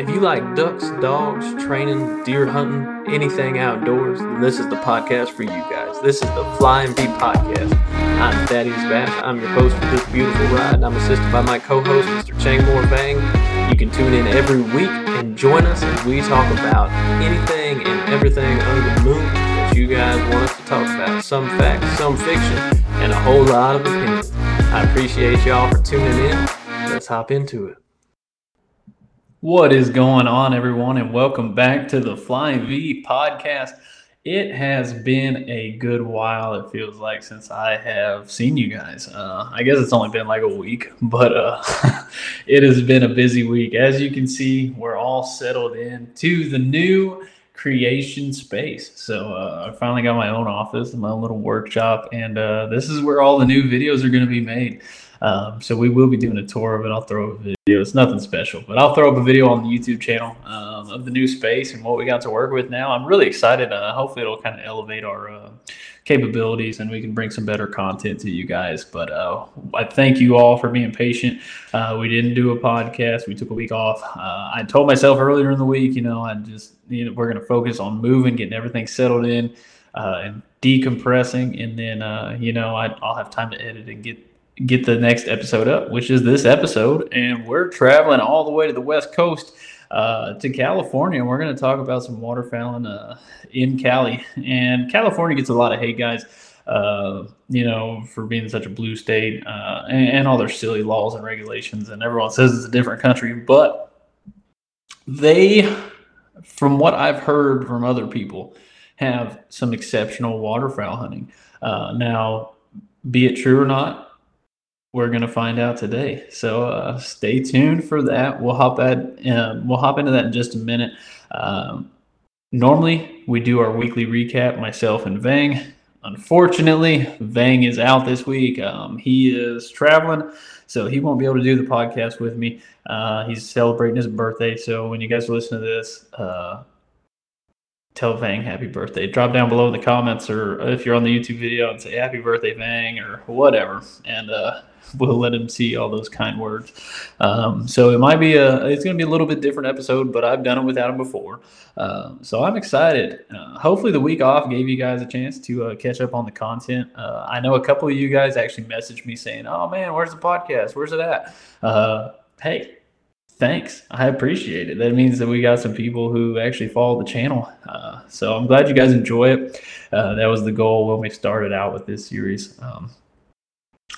If you like ducks, dogs, training, deer hunting, anything outdoors, then this is the podcast for you guys. This is the Flying V Podcast. I'm Thaddeus Bash. I'm your host for this beautiful ride, and I'm assisted by my co-host, Mr. Changmore Vang. You can tune in every week and join us as we talk about anything and everything under the moon that you guys want us to talk about. Some facts, some fiction, and a whole lot of opinions. I appreciate y'all for tuning in. Let's hop into it. What is going on, everyone, and welcome back to the Flying V podcast. It has been a good while, it feels like, since I have seen you guys. Uh, I guess it's only been like a week, but uh, it has been a busy week. As you can see, we're all settled in to the new creation space. So uh, I finally got my own office, and my own little workshop, and uh, this is where all the new videos are going to be made. Um, so we will be doing a tour of it. I'll throw a video. It's nothing special, but I'll throw up a video on the YouTube channel um, of the new space and what we got to work with now. I'm really excited. Uh, hopefully, it'll kind of elevate our uh, capabilities and we can bring some better content to you guys. But uh, I thank you all for being patient. Uh, we didn't do a podcast. We took a week off. Uh, I told myself earlier in the week, you know, I just you know, we're going to focus on moving, getting everything settled in, uh, and decompressing, and then you know I, I'll have time to edit and get get the next episode up, which is this episode. And we're traveling all the way to the West Coast uh, to California. We're going to talk about some waterfowling uh, in Cali. And California gets a lot of hate, guys, uh, you know, for being such a blue state uh, and, and all their silly laws and regulations. And everyone says it's a different country. But they, from what I've heard from other people, have some exceptional waterfowl hunting. Uh, now, be it true or not, we're gonna find out today. So uh, stay tuned for that. We'll hop at um, we'll hop into that in just a minute. Um, normally we do our weekly recap. Myself and Vang. Unfortunately, Vang is out this week. Um, he is traveling, so he won't be able to do the podcast with me. Uh, he's celebrating his birthday. So when you guys listen to this, uh, tell Vang happy birthday. Drop down below in the comments, or if you're on the YouTube video, and say happy birthday, Vang, or whatever. And uh, we'll let him see all those kind words. Um, so it might be a, it's going to be a little bit different episode, but I've done it without him before. Uh, so I'm excited. Uh, hopefully the week off gave you guys a chance to uh, catch up on the content. Uh, I know a couple of you guys actually messaged me saying, "Oh man, where's the podcast? Where's it at?" Uh, hey, thanks. I appreciate it. That means that we got some people who actually follow the channel. Uh, so I'm glad you guys enjoy it. Uh, that was the goal when we started out with this series. Um,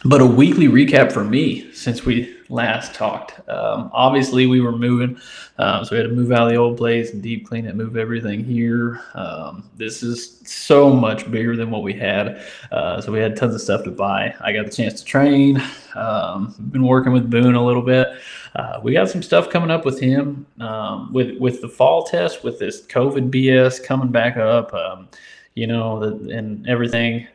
but a weekly recap for me since we last talked. Um, obviously, we were moving, um, so we had to move out of the old place and deep clean it, move everything here. Um, this is so much bigger than what we had, uh, so we had tons of stuff to buy. I got the chance to train. Um, been working with Boone a little bit. Uh, we got some stuff coming up with him um, with with the fall test with this COVID BS coming back up. Um, you know, the, and everything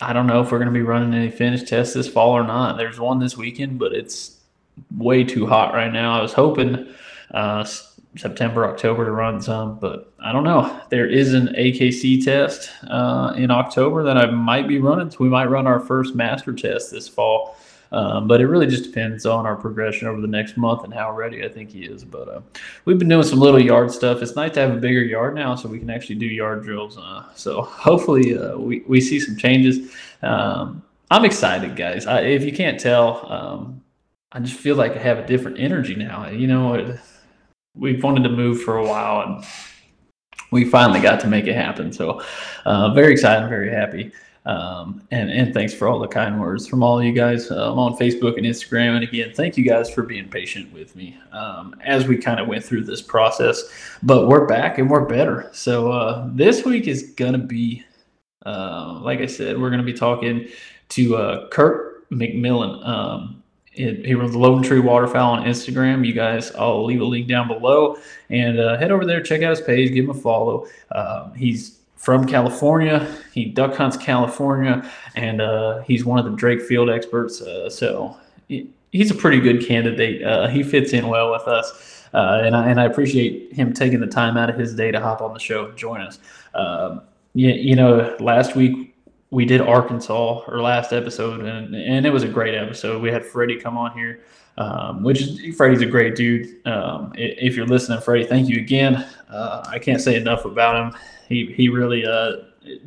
I don't know if we're going to be running any finish tests this fall or not. There's one this weekend, but it's way too hot right now. I was hoping uh, September, October to run some, but I don't know. There is an AKC test uh, in October that I might be running. So we might run our first master test this fall. Um, but it really just depends on our progression over the next month and how ready I think he is. But uh, we've been doing some little yard stuff. It's nice to have a bigger yard now so we can actually do yard drills. Uh, so hopefully uh, we, we see some changes. Um, I'm excited, guys. I, if you can't tell, um, I just feel like I have a different energy now. You know, it, we've wanted to move for a while and we finally got to make it happen. So uh, very excited, very happy. Um, and, and thanks for all the kind words from all you guys um, on Facebook and Instagram. And again, thank you guys for being patient with me um, as we kind of went through this process. But we're back and we're better. So uh, this week is going to be, uh, like I said, we're going to be talking to uh, Kurt McMillan. Um, he runs Loading Tree Waterfowl on Instagram. You guys, I'll leave a link down below and uh, head over there, check out his page, give him a follow. Uh, he's from California. He duck hunts California, and uh, he's one of the Drake Field experts. Uh, so he, he's a pretty good candidate. Uh, he fits in well with us, uh, and I and I appreciate him taking the time out of his day to hop on the show and join us. Um, you, you know, last week we did Arkansas our last episode, and and it was a great episode. We had Freddie come on here, um, which Freddie's a great dude. Um, if you're listening, Freddie, thank you again. Uh, I can't say enough about him. He he really uh,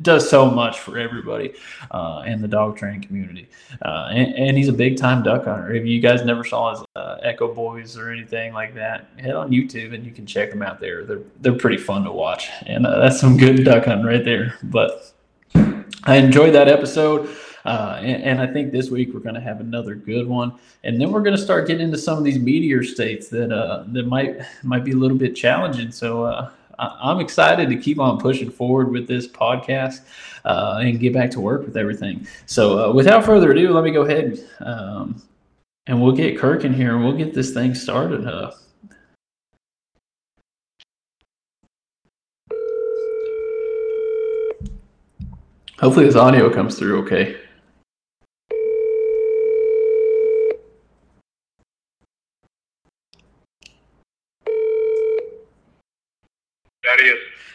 does so much for everybody uh, in the dog training community. Uh, and, and, he's a big time duck hunter. If you guys never saw his uh, Echo Boys or anything like that, head on YouTube and you can check them out there. They're they're pretty fun to watch, and uh, that's some good duck hunting right there. But I enjoyed that episode. Uh, and, and, I think this week we're going to have another good one, and then we're going to start getting into some of these meteor states that uh, that might might be a little bit challenging. So uh, I'm excited to keep on pushing forward with this podcast uh, and get back to work with everything. So, uh, without further ado, let me go ahead um, and we'll get Kirk in here and we'll get this thing started. Uh, hopefully, this audio comes through okay.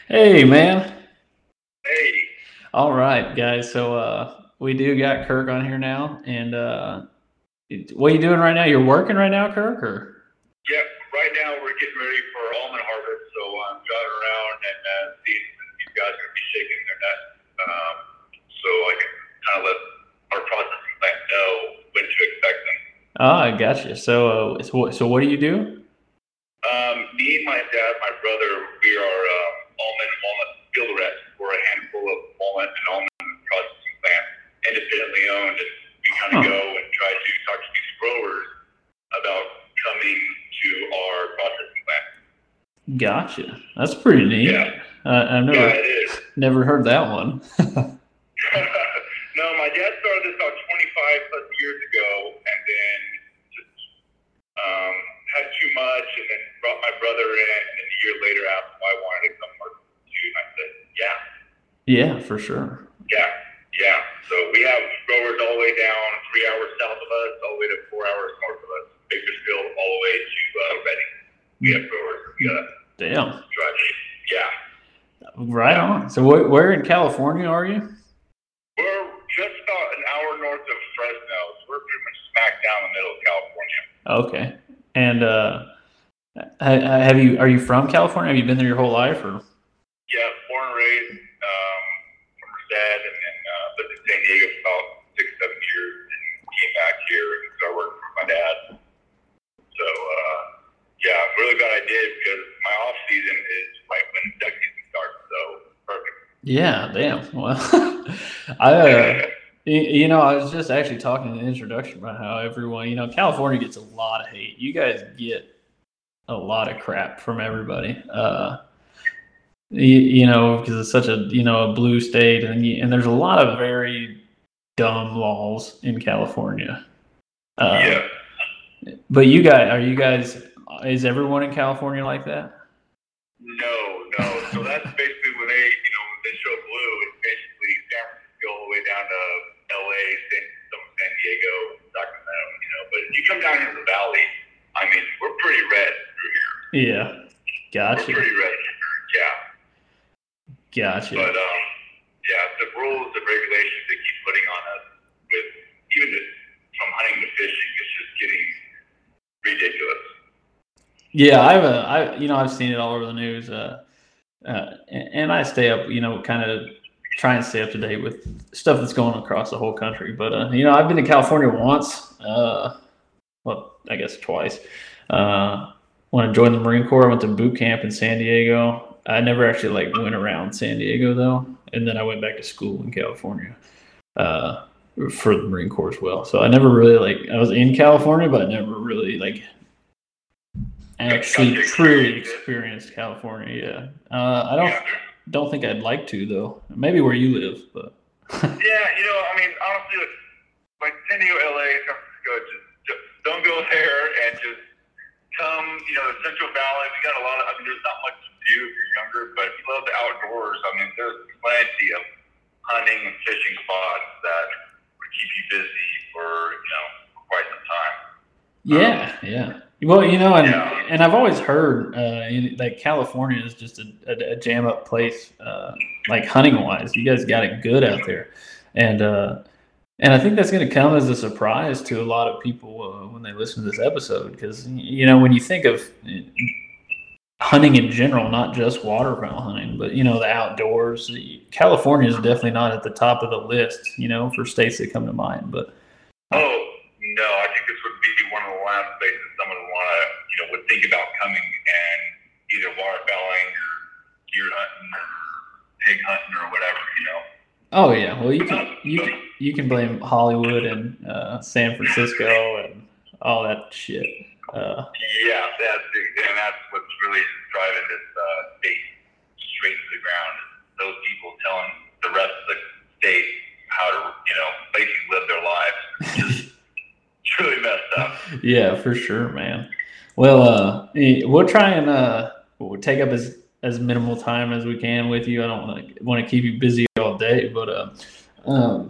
Hey, man. Hey. All right, guys. So uh, we do got Kirk on here now, and uh, what are you doing right now? You're working right now, Kirk, or? Yeah, right now we're getting ready for almond harvest, so I'm driving around and uh, seeing if these guys are gonna be shaking their nest, um, so I can kind of let our processing plant know when to expect them. Ah, I gotcha. So, uh, so, so what do you do? Um, me and my dad, my brother, we are. Uh, almond and walnut field reps for a handful of walnut and almond processing plants, independently owned. And we kind of huh. go and try to talk to these growers about coming to our processing plant. Gotcha. That's pretty neat. Yeah. Uh, I've never yeah, never heard that one. no, my dad started this about 25 plus years ago, and then just um, had too much, and then brought my brother in, and a year later asked why I wanted to come work too, and I said, yeah. Yeah, for sure. Yeah, yeah. So we have growers all the way down three hours south of us, all the way to four hours north of us, Bakersfield, all the way to uh, Redding. We have growers. We got Damn. Drive. Yeah. Right on. So wh- where in California are you? We're just about an hour north of Fresno. So we're pretty much smack down in the middle of California. Okay. And uh, have you are you from California? Have you been there your whole life, or? Yeah, born and raised um, from Merced, and then uh, lived in San Diego for about six, seven years, and came back here and started working for my dad. So uh, yeah, I'm really glad I did because my off season is right when duck season starts. So perfect. Yeah, damn. Well, I. Uh, You know, I was just actually talking in the introduction about how everyone, you know, California gets a lot of hate. You guys get a lot of crap from everybody. Uh, you, you know, because it's such a you know a blue state, and you, and there's a lot of very dumb laws in California. Uh, yeah. But you guys, are you guys? Is everyone in California like that? No, no. So that's basically when they, you know, when they show blue, it's basically San Francisco all the way down to LA, San, San Diego, Sacramento, you know. But if you come down here to the valley, I mean, we're pretty red through here. Yeah, gotcha. We're pretty red yeah. Gotcha. But um, yeah, the rules, the regulations they keep putting on us with even the, from hunting to fishing, it's just getting ridiculous. Yeah, I've uh, I you know I've seen it all over the news. Uh, uh, and I stay up, you know, kind of try and stay up to date with stuff that's going across the whole country. But uh, you know, I've been to California once. Uh, well, I guess twice. Uh, when I joined the Marine Corps, I went to boot camp in San Diego. I never actually like went around San Diego though, and then I went back to school in California uh, for the Marine Corps as well. So I never really like I was in California, but I never really like actually truly experienced California. Yeah, uh, I don't don't think I'd like to though. Maybe where you live, but yeah, you know, I mean, honestly, like, like San Diego, LA, San Francisco, just, just don't go there and just come. You know, the Central Valley. We got a lot of. I mean, there's not much to do if you're younger, but if you love the outdoors, I mean, there's plenty of hunting and fishing spots that would keep you busy for you know for quite some time. Yeah, um, yeah. Well, you know, and yeah. and I've always heard uh, that California is just a, a, a jam up place, uh, like hunting wise. You guys got it good out there. and uh, and I think that's going to come as a surprise to a lot of people uh, when they listen to this episode because you know when you think of hunting in general, not just waterfowl hunting, but you know the outdoors. California is definitely not at the top of the list, you know, for states that come to mind. But oh think about coming and either waterfowling or deer hunting or pig hunting or whatever, you know. Oh yeah, well you can you can, you can blame Hollywood and uh, San Francisco and all that shit. Uh, yeah, that's and that's what's really driving this uh, state straight to the ground. Those people telling the rest of the state how to, you know, basically live their lives. Just, it's really messed up. Yeah, for sure, man. Well, uh, we'll try and uh, we'll take up as as minimal time as we can with you. I don't want to want to keep you busy all day, but uh, um,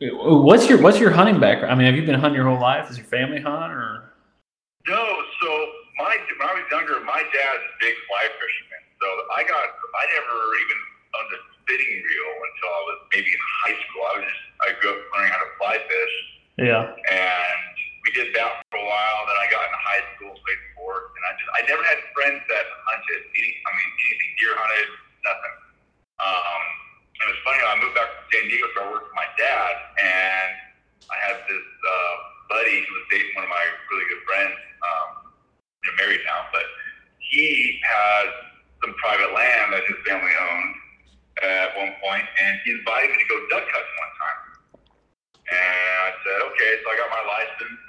what's your what's your hunting background? I mean, have you been hunting your whole life? Is your family hunt or? No, so my when I was younger, my dad's a big fly fisherman. So I got I never even owned a spinning reel until I was maybe in high school. I was just I grew up learning how to fly fish. Yeah. And we did that for a while. Then I got into high school, played sports, and I just I never had friends that hunted. Any, I mean anything deer hunted, nothing. Um, and it's funny. I moved back to San Diego, so I worked for my dad, and I had this uh, buddy who was dating one of my really good friends. Um, they're married now, but he has some private land that his family owned at one point, and he invited me to go duck hunting one time. And I said, okay. So I got my license,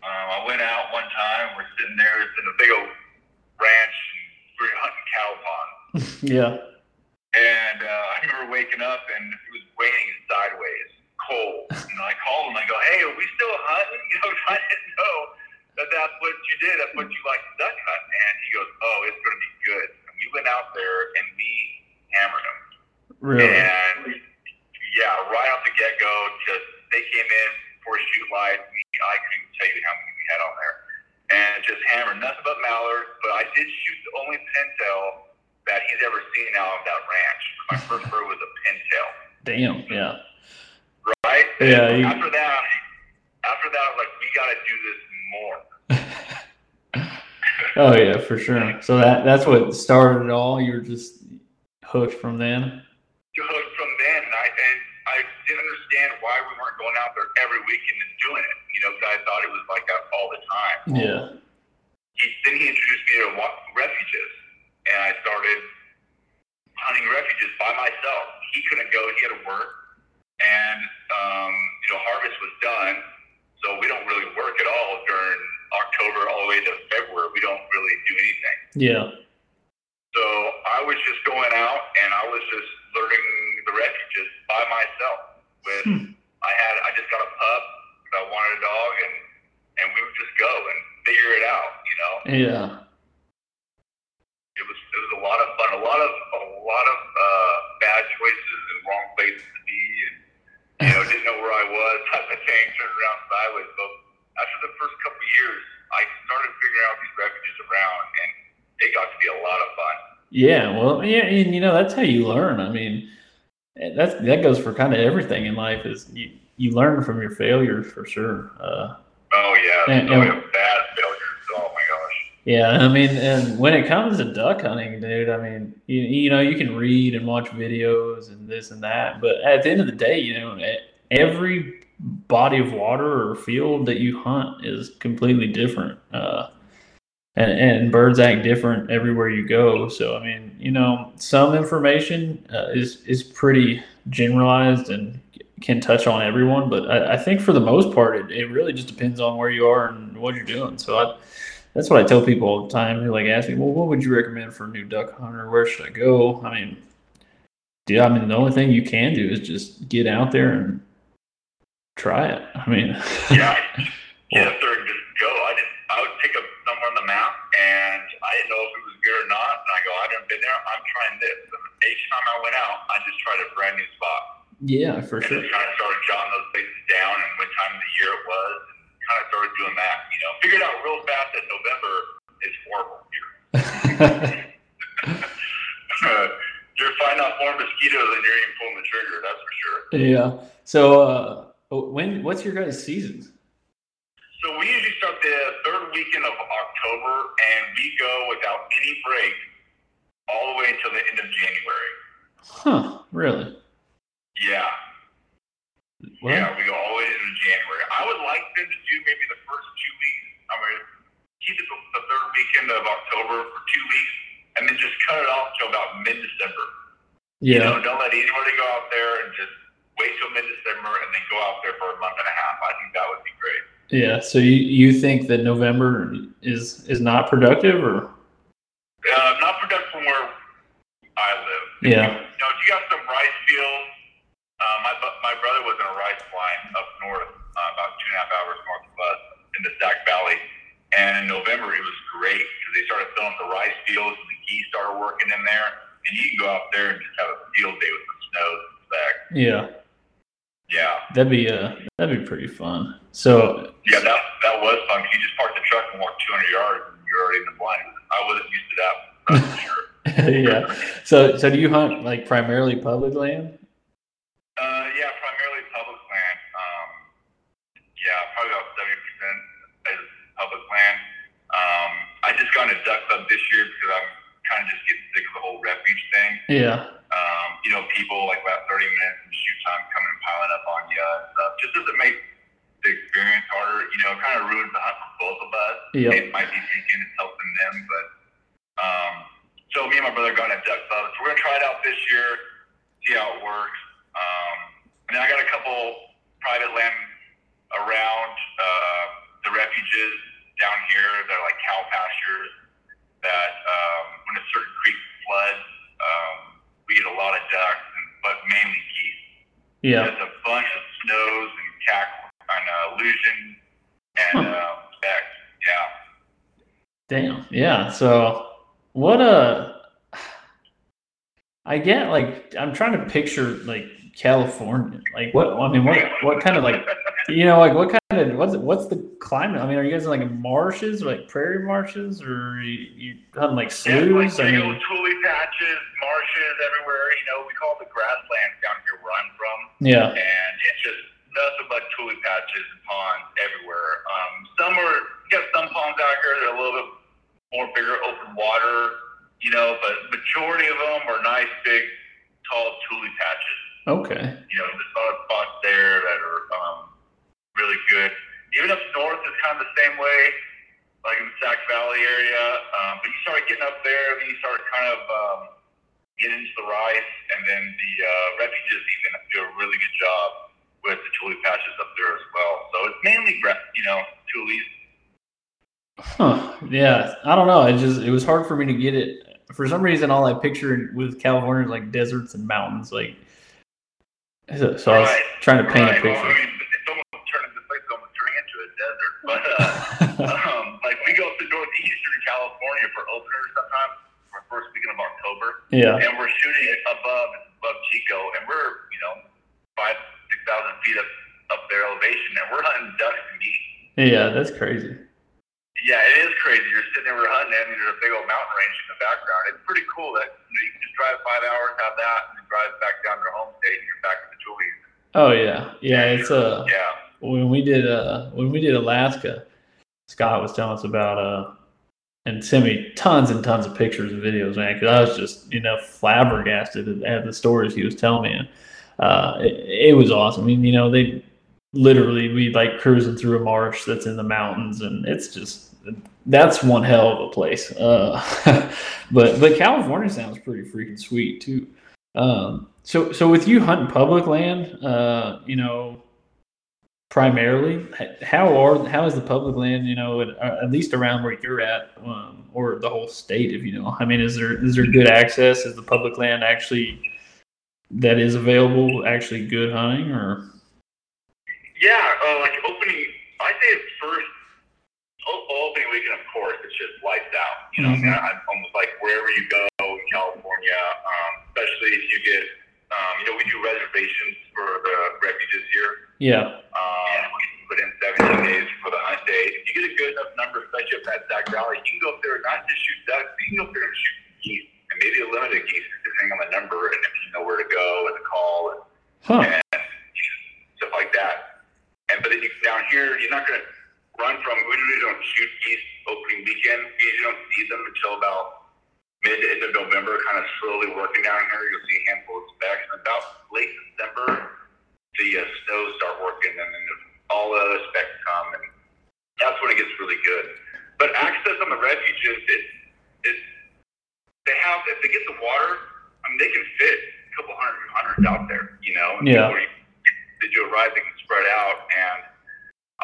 um, I went out one time. We're sitting there. It's in a big old ranch, and we're hunting cow ponds. yeah. And uh, I remember waking up, and it was raining sideways, cold. And I called him. I go, hey, are we still hunting? You know, I didn't know that that's what you did. That's what you like to duck hunt. And he goes, oh, it's going to be good. And we went out there, and we hammered them. Really? And yeah, right off the get go, just they came in for shoot lights. We, I couldn't even tell you how many we had on there, and just hammered nothing but mallard. But I did shoot the only pintail that he's ever seen out of that ranch. My first bird was a pintail. Damn. Yeah. Right. Yeah. And You, after that, after that, I was like, we got to do this more. oh yeah, for sure. So that that's what started it all. You were just hooked from then. Hooked from then, and I and I didn't understand why we weren't going out there every weekend and doing it. You know, because I thought it was like that all the time. Yeah. he, then he introduced me to refuges, and I started hunting refuges by myself. He couldn't go; he had to work, and um, you know, harvest was done, so we don't really work at all during October all the way to February. We don't really do anything. Yeah. So I was just going out, and I was just learning the refuges by myself. With Hmm. I had, I just got a pup. I wanted a dog, and and we would just go and figure it out. You know. Yeah. it was it was a lot of fun, a lot of a lot of uh, bad choices and wrong places to be, and you know didn't know where I was, type of thing, turned around sideways. But after the first couple of years, I started figuring out these refuges around, and it got to be a lot of fun. Yeah. Well, yeah, and you know that's how you learn. I mean, that's that goes for kind of everything in life. Is you you learn from your failures for sure. Uh, Oh yeah, And- and- bad failures. Oh my gosh. Yeah, I mean, and when it comes to duck hunting, dude, I mean, you, you know, you can read and watch videos and this and that, but at the end of the day, you know, every body of water or field that you hunt is completely different. Uh, and, and birds act different everywhere you go. So, I mean, you know, some information uh, is, is pretty generalized and can touch on everyone, but I, I think for the most part, it, it really just depends on where you are and what you're doing. So I, that's what I tell people all the time. They like ask me, well, what would you recommend for a new duck hunter? Where should I go? I mean, dude, I mean, the only thing you can do is just get out there and try it. I mean, Yeah, get up there and just go. I just I would pick up somewhere on the map, and I didn't know if it was good or not. And I go, I haven't been there. I'm trying this. And each time I went out, I just tried a brand new spot. Yeah, for and sure. just kind of started jotting those places down and what time of the year it was, and kind of started doing that. You know, figured out real fast that November is horrible here. you're fighting off more mosquitoes than you're even pulling the trigger. That's for sure. Yeah. So uh, when what's your guys' seasons? So we usually start the third weekend of October, and we go without any break all the way until the end of January. Huh? Really? Yeah, Well, yeah, we go all the way into January. I would like them to do maybe the first two weeks. I mean, keep it the, the third weekend of October for two weeks, and then just cut it off till about mid-December. You know, yeah. don't let anybody go out there and just wait till mid-December and then go out there for a month and a half. I think that would be great. Yeah. So you, you think that November is is not productive or Uh, not productive from where I live. yeah. You know, if you got some rice fields, uh, my my brother was in a rice line up north, uh, about two and a half hours north of us in the Sac Valley, and in November it was great because they started filling up the rice fields and the geese started working in there, and you can go out there and just have a field day with the snows and. Yeah. Yeah, That'd be uh that'd be pretty fun. So yeah, that that was fun. you just parked the truck and walked 200 yards, and you're already in the blind. I wasn't used to that, that's for sure. yeah. So so do you hunt like primarily public land? Uh, yeah, primarily public land. Um, yeah, probably about seventy percent is public land. Um, I just got into duck club this year because I'm kind of just getting sick of the whole refuge thing. Yeah. Um, you know, people like about thirty minutes and shoot time coming and piling up on you and stuff. Just doesn't make the experience harder. You know, it kind of ruins the hunt for both of us. Yep. They might be thinking it's helping them, but um, so me and my brother got into duck club. So we're gonna try it out this year, see how it works. Um, and then I got a couple private land around uh, the refuges down here. They're like cow pastures that um, when a certain creek floods, um, we get a lot of ducks, and, but mainly geese. Yeah. There's a bunch of snows and cack and uh, Aleutian and Huh. uh, specks. Yeah. Damn. Yeah. So what uh I get like I'm trying to picture like California. Like what I mean what what kind of like you know like what kind of what's what's the climate? I mean are you guys in, like marshes like prairie marshes or you, you hunting like Yeah, like sloughs? I mean tule patches, marshes everywhere. You know, we call it the grasslands down here where I'm from. yeah. and it's just nothing but tule patches and ponds everywhere. Um, some are you got some ponds out here that are a little bit more bigger open water, you know, but majority of them are nice big tall tule patches. Okay. You know, there's a lot of spots there that are um, really good. Even up north is kind of the same way, like in the Sac Valley area. Um, but you start getting up there, then you start kind of um, getting into the rice, and then the uh, refuges even do a really good job with the tule patches up there as well. So it's mainly, you know, tules. Huh. Yeah. I don't know. It just it was hard for me to get it. For some reason, all I pictured with California is like deserts and mountains. Like, so so I was Right. trying to paint right. a picture. Well, I mean, it's almost turning, this place is almost turning into a desert. But uh, um, like we go to northeastern California for openers sometimes for first weekend of October, yeah. and we're shooting above above Chico, and we're you know five six thousand feet up up there elevation, and we're hunting ducks and geese. Yeah. That's crazy. Yeah, it is crazy. You're sitting there, we're hunting, and there's a big old mountain range in the background. It's pretty cool that you, know, you can just drive five hours, have that, and then drive back down to your home state, and you're back in the tules. Oh yeah. Yeah. It's uh Yeah. when we did uh when we did Alaska, Scott was telling us about uh and sent me tons and tons of pictures and videos, man. Because I was just you know flabbergasted at the stories he was telling me. Uh, it, it was awesome. I mean, you know, they literally we like cruising through a marsh that's in the mountains, and it's just that's one hell of a place. Uh, but but California sounds pretty freaking sweet too. Um, so so with you hunting public land, uh, you know, primarily, how are how is the public land? You know, at, uh, at least around where you're at, um, or the whole state, if you know. I mean, is there is there good access? Is the public land actually that is available actually good hunting or? Yeah, uh, like opening, I say it's first opening weekend, of course, it's just lights out. You know, Mhm. I mean, I, almost like wherever you go in California, um, especially if you get, um, you know, we do reservations for the refuges here. Yeah. Um, we can put in 17 days for the hunt day. If you get a good enough number, Sac Valley, you can go up there and not just shoot ducks, you can go up there and shoot geese, and maybe a limited geese, depending on the number gonna run from. We usually don't shoot geese opening weekend. We usually don't see them until about mid to end of November. Kind of slowly working down here. You'll see a handful of specs. And about late December, the uh, snows start working, and then all the other specs come, and that's when it gets really good. But access on the refuges, it, it, they have if they get the water, I mean, they can fit a couple hundred hundreds out there, you know. And Yeah. before you- They do a ride, they can spread out, and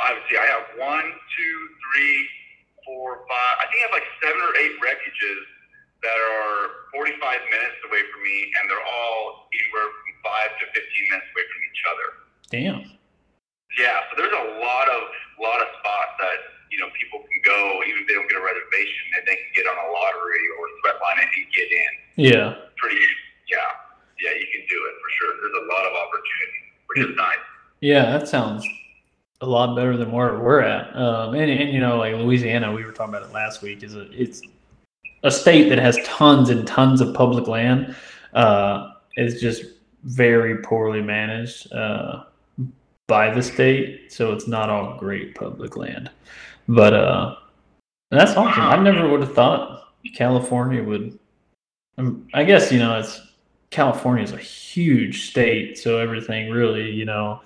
obviously, I have one, two, three, four, five. I think I have like seven or eight refuges that are 45 minutes away from me, and they're all anywhere from five to 15 minutes away from each other. Damn. Yeah, so there's a lot of lot of spots that you know people can go even if they don't get a reservation, and they can get on a lottery or sweat line it and get in. Yeah. Pretty, yeah, yeah, you can do it for sure. There's a lot of opportunity, which is nice. Yeah, that sounds a lot better than where we're at. Um, and, and you know, like Louisiana, we were talking about it last week. Is a it's a state that has tons and tons of public land. Uh, it's just very poorly managed uh, by the state, so it's not all great public land. But uh, that's awesome. I never would have thought California would. Um, I guess you know it's California is a huge state, so everything really you know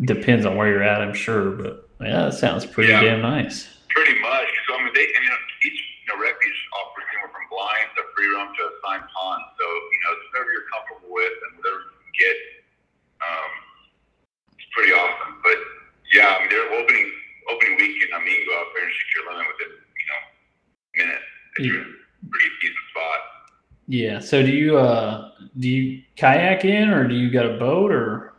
depends on where you're at. I'm sure, but yeah, that sounds pretty Yeah. damn nice. Pretty much. So I mean, they, I mean, each you know refuge offers anywhere from blind to free roam to assigned pond. So you know, it's whatever you're comfortable with and whatever you can get. Um, it's pretty awesome. But yeah, I mean, they're opening opening weekend. I mean, you go out there and shoot your limit within you know minutes. It's Yeah. a pretty decent spot. Yeah. So do you uh do you kayak in or do you got a boat or?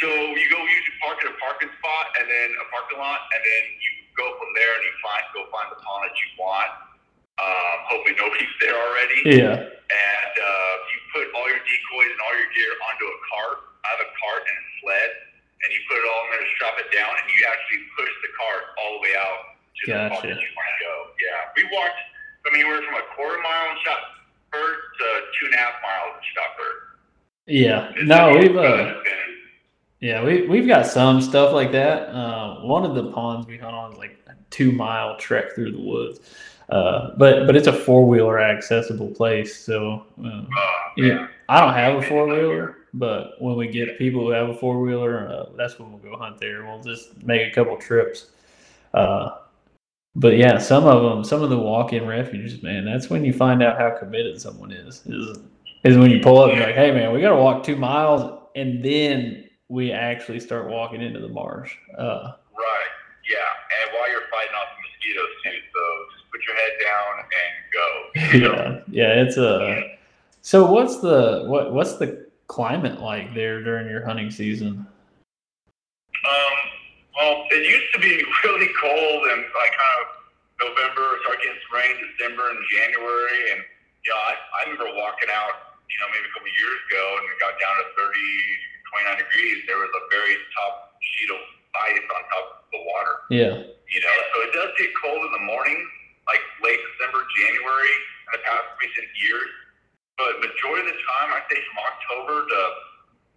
So you go usually park at a parking spot and then a parking lot, and then you go from there and you find go find the pond that you want. Um, hopefully nobody's there already. Yeah. and uh, you put all your decoys and all your gear onto a cart. I have a cart and a sled, and you put it all in there, strap it down, and you actually push the cart all the way out to the spot Gotcha. that you want to go. Yeah, we walked from anywhere from a quarter mile in Shotbird to two and a half miles in Shotbird. Yeah. It's No, we've uh yeah, we we've got some stuff like that. Uh one of the ponds we hunt on is like a two mile trek through the woods. Uh but but it's a four wheeler accessible place. So uh, Yeah. yeah. I don't have a four wheeler, but when we get people who have a four wheeler, uh, that's when we'll go hunt there. We'll just make a couple trips. Uh, but yeah, some of them, some of the walk-in refuges, man, that's when you find out how committed someone is. Is is when you pull up and like, hey man, we got to walk two miles, and then we actually start walking into the marsh. Uh, Right. Yeah, and while you're fighting off the mosquitoes too, so just put your head down and go. Know? yeah, yeah, it's a. So what's the what what's the climate like there during your hunting season? Um, well, it used to be really cold and like kind of November, start getting rain, December and January. And, you know, I, I remember walking out, you know, maybe a couple of years ago and it got down to 30, 29 degrees. There was a very top sheet of ice on top of the water, Yeah, you know. So it does get cold in the morning, like late December, January in the past recent years. But majority of the time, I say from October to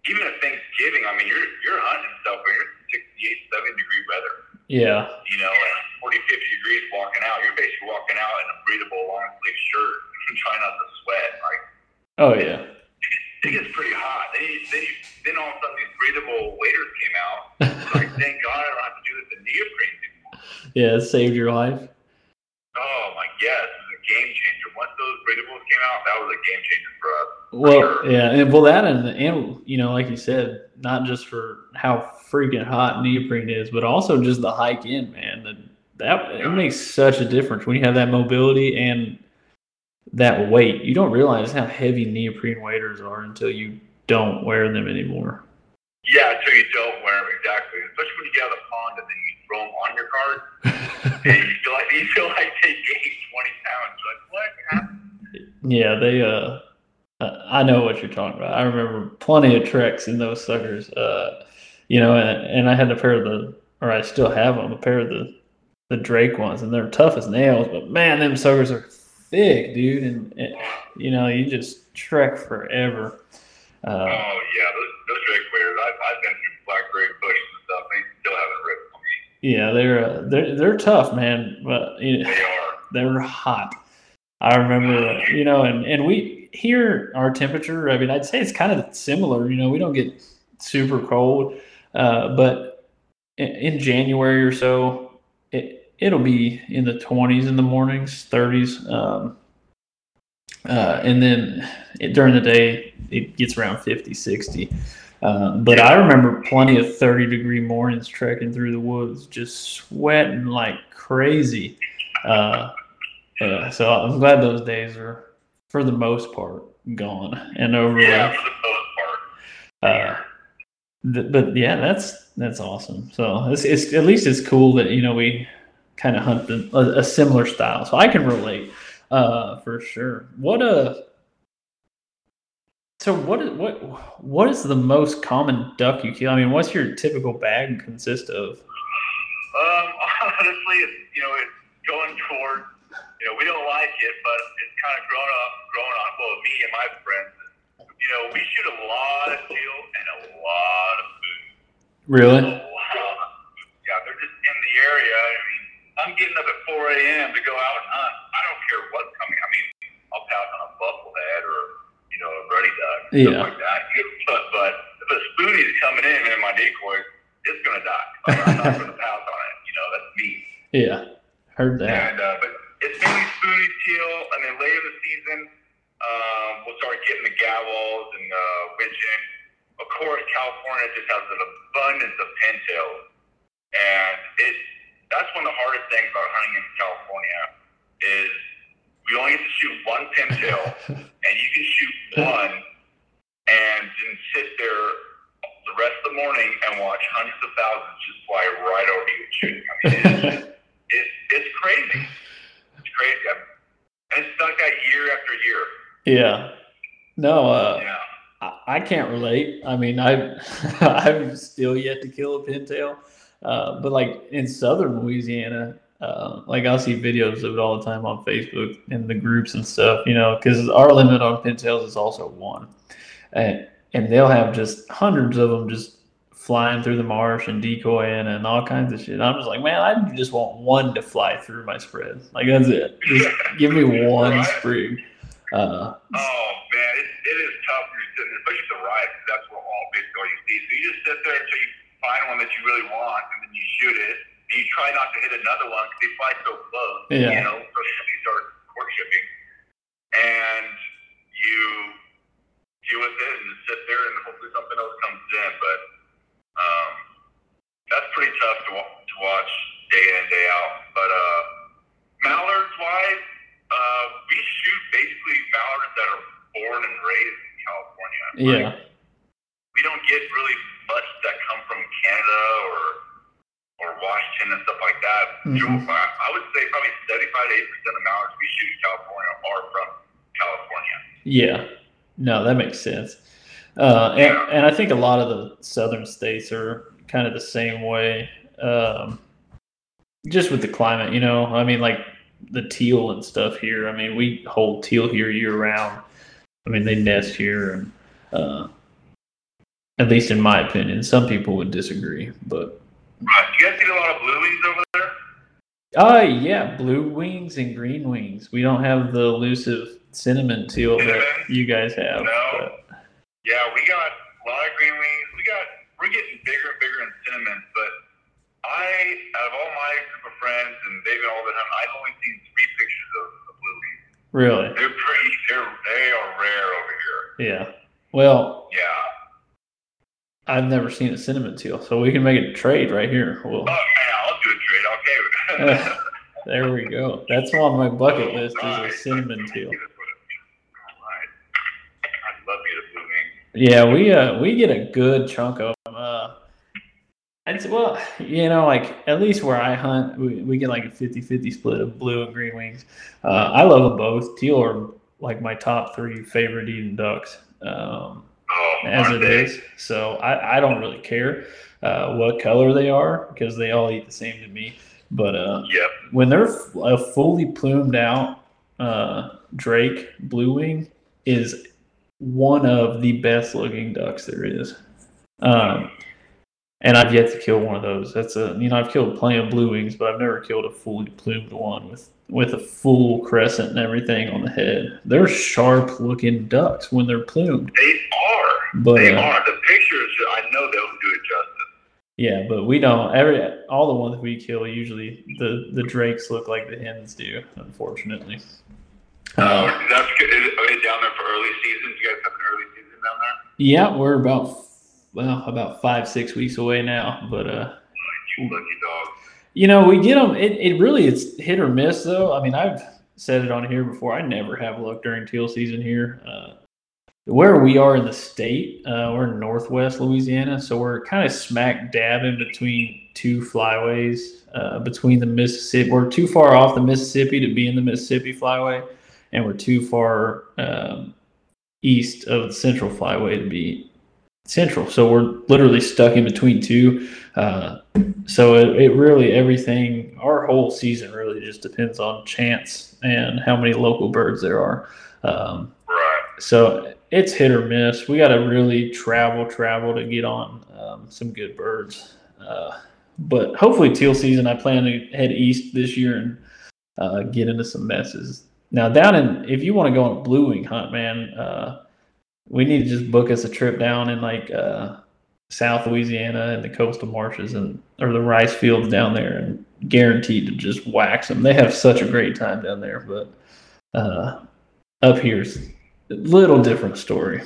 even at Thanksgiving, I mean, you're you're hunting stuff where you're 68, 70 degree weather. yeah, You know, and 40, 50 degrees walking out. You're basically walking out in a breathable long sleeve shirt and trying not to sweat. Like oh yeah. It gets pretty hot. Then you, then you, then all of a sudden these breathable waders came out. Like thank God I don't have to do this in neoprene anymore. Yeah, it saved your life. Oh my yes, it was a game changer. Once those breathables came out, that was a game changer for us. Well, sure. yeah, and well, that and and you know, like you said, not just for how freaking hot neoprene is, but also just the hike in, man. That that it makes such a difference when you have that mobility and that weight. You don't realize how heavy neoprene waders are until you don't wear them anymore. Yeah, until you don't wear them exactly. Especially when you get out of the pond and then you throw them on your card, and you feel like you feel like they gained twenty pounds. You're like what happened? Yeah, they uh uh, I know what you're talking about. I remember plenty of treks in those suckers. Uh you know, and, and I had a pair of the or I still have them, a pair of the the Drake ones and they're tough as nails, but man, them suckers are thick, dude, and, and you know, you just trek forever. Uh Oh yeah, those those Drake waders. I've I've been through blackberry bushes and stuff. They still haven't ripped on me. Yeah, they're uh, they're they're tough, man. But you know, They are. they're hot. I remember, you know, and and we here our temperature. I mean, I'd say it's kind of similar. You know, we don't get super cold, uh, but in, in January or so, it it'll be in the twenties in the mornings, thirties, um, uh, and then it, during the day it gets around 50, 60. Uh, but I remember plenty of 30 degree mornings trekking through the woods, just sweating like crazy. Uh, yeah, so I'm glad those days are, for the most part, gone and over Yeah, with. for the most part. Uh, th- but yeah, that's that's awesome. So it's, it's at least it's cool that you know we kind of hunt the, a, a similar style, so I can relate uh, for sure. What a so what is what what is the most common duck you kill? I mean, what's your typical bag consist of? Um, honestly, it's, you know, it's going toward, you know, we don't like it, but it's kind of grown up, growing on, well, me and my friends. You know, we shoot a lot of teal and a lot of food. Really? A lot. Yeah, they're just in the area. I'm getting up at 4 a.m. to go out and hunt. I don't care what's coming. I mean, I'll pass on a bufflehead or, you know, a ruddy duck, Yeah. stuff like that. But, but if a spoonie's coming in in my decoys, it's going to die. I'm not going to pass on it. You know, that's me. Yeah, heard that. And uh, but it's mainly spoony teal, and then later in the season, um, we'll start getting the gadwalls and uh, wigeon. Of course, California just has an abundance of pintails, and it that's one of the hardest things about hunting in California is we only get to shoot one pintail, and you can shoot one and then sit there the rest of the morning and watch hundreds of thousands just fly right over you and shooting. I mean, it's, it's, it's crazy. It's crazy. I'm, and it's like that year after year. yeah. No, uh, Yeah. I, I can't relate. I mean, I I've still yet to kill a pintail, uh, but like in southern Louisiana, uh, like I'll see videos of it all the time on Facebook and the groups and stuff. You know, because our limit on pintails is also one, and and they'll have just hundreds of them just flying through the marsh and decoying and all kinds of shit. I'm just like, man, I just want one to fly through my spread. Like that's it. Just give me one Right. sprig. Uh, Oh man, it, it is tough you're sitting, especially the ride, because that's what all basically all you see. So you just sit there until you find one that you really want, and then you shoot it, and you try not to hit another one because they fly so close. Yeah. You know, especially you start courtshipping, and you deal with it and sit there, and hopefully something else comes in. But um, that's pretty tough to, wa- to watch day in and day out. But uh, mallards wise, uh, we shoot basically mallards that are born and raised in California. yeah. Like, we don't get really much that come from Canada or or Washington and stuff like that. Mhm. I would say probably 75 to 80 percent of mallards we shoot in California are from California. Yeah, no, that makes sense. Uh, and, Yeah. and I think a lot of the southern states are kind of the same way, um, just with the climate. You know, I mean, like the teal and stuff here. I mean, we hold teal here year round. I mean, they nest here, and uh, at least in my opinion, some people would disagree, but Right. Do you guys get a lot of blue wings over there? uh yeah, blue wings and green wings. We don't have the elusive cinnamon teal that you guys have. No. but- Yeah, we got a lot of green wings. We got we're getting bigger and bigger in cinnamon, but I out of all my group of friends and they've been all the time, I've only seen three pictures of, of blue wings. Really? They're pretty they're they are rare over here. Yeah. Well, Yeah. I've never seen a cinnamon teal, so we can make a trade right here. Well, Oh man, I'll do a trade, okay. there we go. That's on my bucket list is a cinnamon teal. Alright. I love you the blue wings. Yeah, we uh we get a good chunk of them. Uh, I'd well, you know, like at least where I hunt, we, we get like a 50-50 split of blue and green wings. Uh, I love them both. Teal are like my top three favorite eating ducks. Um, Oh, as it they? is. So I, I don't really care uh, what color they are because they all eat the same to me. But uh, Yep. when they're a fully plumed out uh, Drake Blue Wing is one of the best looking ducks there is. Um, and I've yet to kill one of those. That's a you know I've killed plenty of blue wings, but I've never killed a fully plumed one with with a full crescent and everything on the head. They're sharp looking ducks when they're plumed. They are. But They uh, are. The pictures, I know they'll do it justice. yeah, but we don't every all the ones we kill usually the the drakes look like the hens do, unfortunately. Uh, Uh, that's good. Is, they down there for early seasons? You guys have an early season down there? yeah, we're about well about five six weeks away now, but uh. You lucky dog. You know, we get them. It, it really it's hit or miss though. I mean, I've said it on here before. I never have luck during teal season here. Uh, where we are in the state, uh, we're in Northwest Louisiana, so we're kind of smack dab in between two flyways. Uh, between the Mississippi, we're too far off the Mississippi to be in the Mississippi Flyway, and we're too far um, east of the Central Flyway to be central. So we're literally stuck in between two. Uh, so it, it really everything our whole season really just depends on chance and how many local birds there are um, Right. so it's hit or miss we got to really travel travel to get on um, some good birds uh, but hopefully teal season i plan to head east this year and uh, get into some messes now down in if you want to go on a blue wing hunt man uh, we need to just book us a trip down in like uh, South Louisiana and the coastal marshes and or the rice fields down there, and guaranteed to just wax them. They have such a great time down there, but uh, up here's a little different story.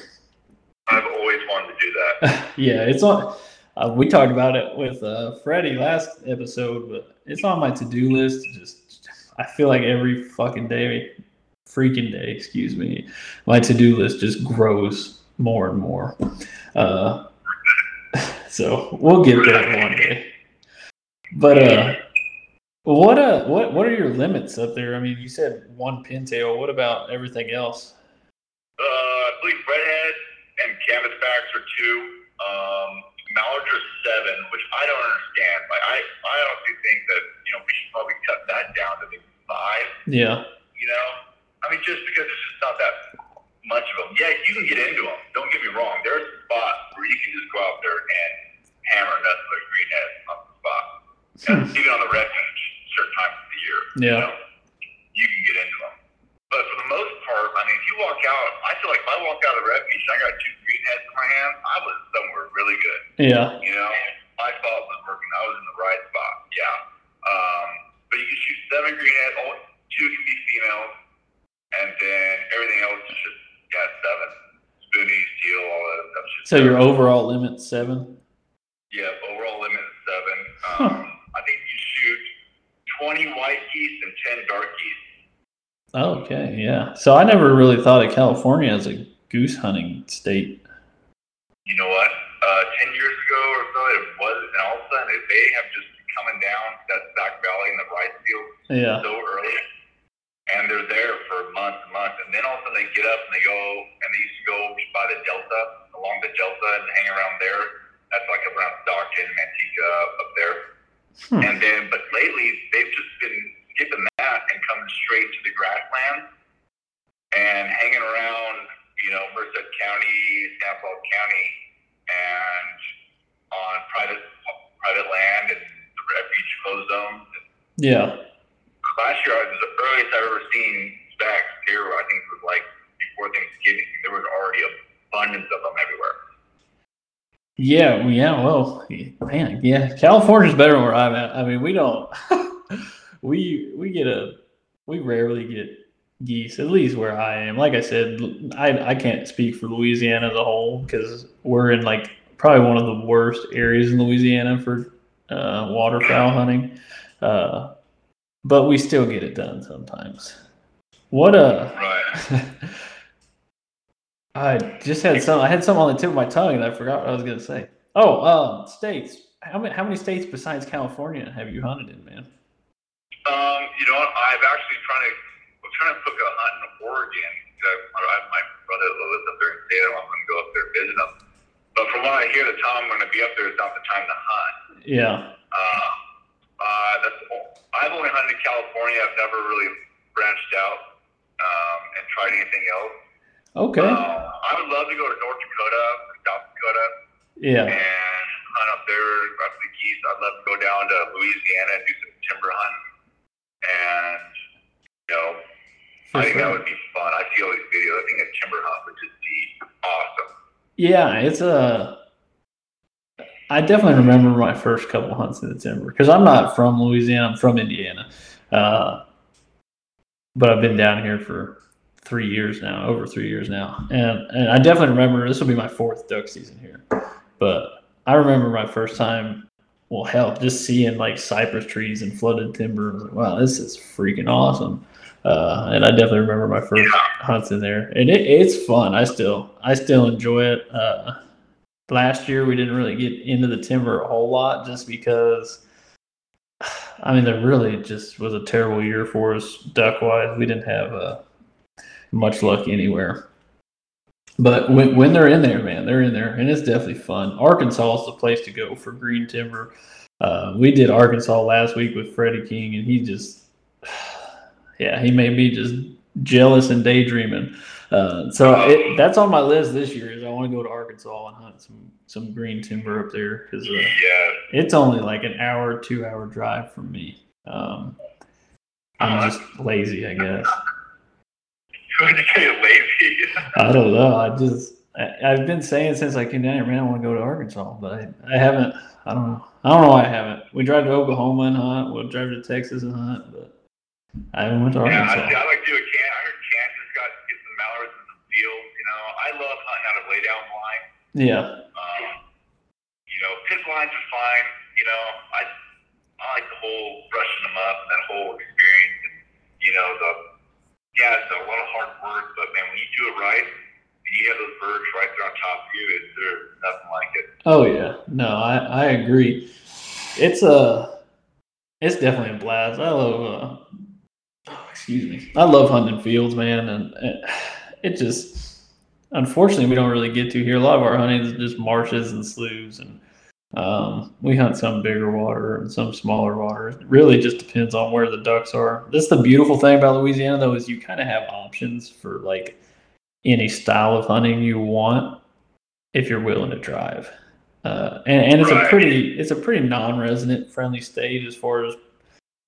I've always wanted to do that. yeah, it's on. Uh, we talked about it with uh, Freddie last episode, but it's on my to-do list. Just I feel like every fucking day, freaking day, excuse me, my to-do list just grows more and more. Uh, so we'll get there one day. But uh, what uh, what what are your limits up there? I mean, you said one pintail. What about everything else? Uh, I believe redhead and canvasbacks are two. Um, mallards are seven, which I don't understand. Like I, I honestly think that you know we should probably cut that down to maybe five. Yeah, You know, I mean, just because it's just not that much of them. Yeah, you can get into them. Don't get me wrong. There's spots where you can just go out there and hammer nothing but greenhead on the spot. And even on the refuge, certain times of the year. You Yeah. know, you can get into them. But for the most part, I mean, if you walk out, I feel like if I walk out of the refuge and I got two greenheads in my hand, I was somewhere really good. yeah, You know, I thought was working. I was in the right spot. Yeah. Um, but you can shoot seven greenheads. All two can be females, and then everything else is just yeah seven. Spoonies, teal, all that stuff. so your overall limit seven. yeah overall limit is seven. Huh. Um, I think you shoot twenty white geese and ten dark geese. Okay, yeah. So I never really thought of California as a goose hunting state. You know what? Uh, ten years ago or so, it was, and all of a sudden they have just been coming down that back valley in the rice field. Yeah, so early, and they're there for months and months, and then all of a sudden they get up and they go, and they used to go by the delta, along the delta, and hang around there. That's like around Stockton, Manteca, up there. Hmm. And then, but lately they've just been skipping that and coming straight to the grasslands and hanging around, you know, Merced County, San Paul County, and on private private land and the refuge closed zones. yeah. Last year, was the earliest I've ever seen stacks here. I think it was like before Thanksgiving. There was already abundance of them everywhere. Yeah, yeah, well, man, yeah, California's better where I'm at. I mean, we don't, we we get a, we rarely get geese, at least where I am. Like I said, I I can't speak for Louisiana as a whole because we're in like probably one of the worst areas in Louisiana for uh, waterfowl hunting, uh, but we still get it done sometimes. What a Right. I just had some. I had some on the tip of my tongue, and I forgot what I was going to say. Oh, um, states. How many? How many states besides California have you hunted in, man? Um, you know? I've actually trying to. I'm trying to book a hunt in Oregon. I, my brother lives up there in Salem. I'm going to go up there and visit him. But from what I hear, the time I'm going to be up there is not the time to hunt. Yeah. Uh, uh, that's I've only hunted in California. I've never really branched out um, and tried anything else. Okay. Uh, I would love to go to North Dakota, South Dakota, Yeah. and hunt up there. up the geese. I'd love to go down to Louisiana and do some timber hunting. And you know, For I think that would be fun. I see all these videos. I think a timber hunt would just be awesome. Yeah, it's a. I definitely remember my first couple hunts in the timber because I'm not from Louisiana. I'm from Indiana, uh, but I've been down here for three years now, over three years now, and and I definitely remember this will be my fourth duck season here, but I remember my first time. Well, hell, just seeing like cypress trees and flooded timber. I was like, wow, this is freaking awesome. Uh, and I definitely remember my first hunts in there, and it, it's fun. I still I still enjoy it. Uh, last year we didn't really get into the timber a whole lot just because. I mean, there really just was a terrible year for us duck wise. We didn't have uh, much luck anywhere. But when, when they're in there, man, they're in there, and it's definitely fun. Arkansas is the place to go for green timber. Uh, we did Arkansas last week with Freddie King, and he just, yeah, he made me just jealous and daydreaming. Uh, so it, that's on my list this year. Is I want to go to Arkansas and hunt some some green timber up there because uh, Yeah. it's only like an hour, two hour drive from me. Um, I'm just lazy, I guess. When you say lazy, I don't know. I just I, I've been saying since I came down here, man, I want to go to Arkansas, but I, I haven't. I don't know. I don't know why I haven't. We drive to Oklahoma and hunt. We'll drive to Texas and hunt, but I haven't went to yeah, Arkansas. see, I like to do a can. I heard Kansas got get some mallards in some fields. You know, I love hunting out of lay down line. Yeah, Um, you know, pit lines are fine. You know, I I like the whole brushing them up and that whole experience. And, you know, the yeah, it's a lot of hard work, but man, when you do it right and you have those birds right there on top of you, it's there's nothing like it. Oh yeah, no, I I agree. It's a, it's definitely a blast. I love, uh, oh, excuse me, I love hunting fields, man, and it, it just, unfortunately, we don't really get to here. A lot of our hunting is just marshes and sloughs, and um, we hunt some bigger water and some smaller water. It really just depends on where the ducks are. That's the beautiful thing about Louisiana, though, is you kind of have options for like any style of hunting you want if you're willing to drive. Uh, and, and it's a pretty it's a pretty non-resident friendly state as far as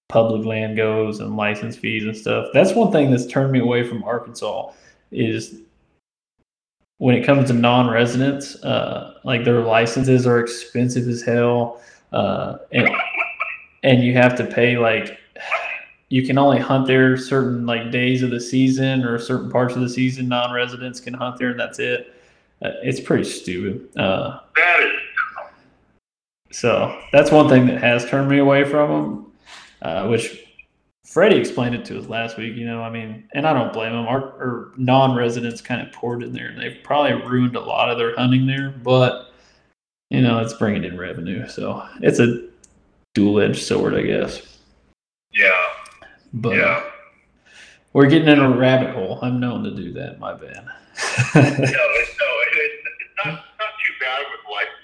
public land goes and license fees and stuff. That's one thing that's turned me away from Arkansas is when it comes to non-residents, uh, like their licenses are expensive as hell, uh, and and you have to pay like you can only hunt there certain like days of the season or certain parts of the season. Non-residents can hunt there, and that's it. Uh, it's pretty stupid. Uh, That is so that's one thing that has turned me away from them, uh, which Freddie explained it to us last week. You know, I mean, and I don't blame them. Our, our non-residents kind of poured in there, and they've probably ruined a lot of their hunting there. But you know, it's bringing in revenue, so it's a dual-edged sword, I guess. yeah, But yeah. we're getting in a rabbit hole. I'm known to do that. My bad. No, it's, no, it, it's, it's not not too bad with license.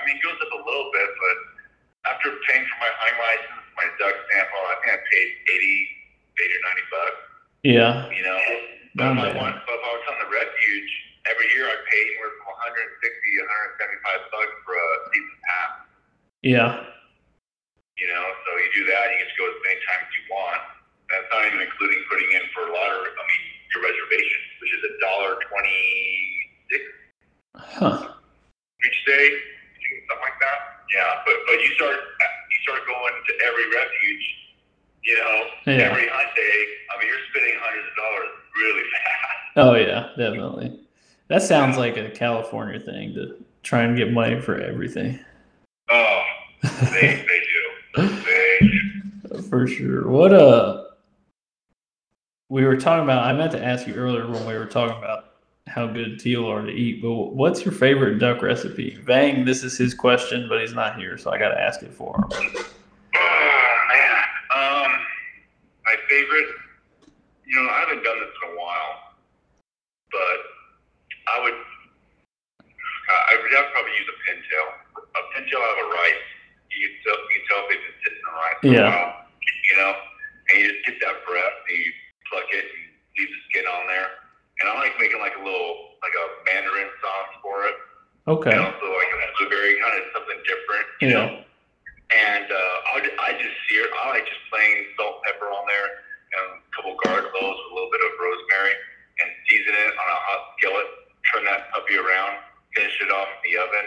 I mean, it goes up a little bit, but after paying for my hunting license, my duck sample, I uh, think I paid 80, 80 or 90 bucks, yeah. you know. But I, bad. but if I was on the refuge, every year I pay anywhere from 160 175 bucks for a season pass, Yeah. you know. So you do that, you get to go as many times as you want. That's not even including putting in for a lottery, I mean, your reservation, which is a dollar twenty-six Huh. each day, something like that. Yeah, but but you start start going to every refuge, you know, Yeah. every hunt day. I mean, you're spending hundreds of dollars really fast. Oh yeah, definitely. That sounds like a California thing to try and get money for everything. Oh, they they do. They do. for sure. What uh we were talking about I meant to ask you earlier when we were talking about how good teal are to eat, but what's your favorite duck recipe? Vang, this is his question, but he's not here, so I gotta ask it for him. Oh man, um, my favorite. You know, I haven't done this in a while, but I would. I would have probably use a pintail. A pintail out of a rice. You can tell. You can tell if it's been sitting in the rice for Yeah. a while. You know, and you just get that breath, and you pluck it, and leave the skin on there and I like making like a little like a mandarin sauce for it. Okay. And also like a blueberry, kind of something different, you yeah. know. And uh, I I just sear. I like just plain salt, pepper on there, and a couple garlic cloves, a little bit of rosemary, and season it on a hot skillet. Turn that puppy around, finish it off in the oven,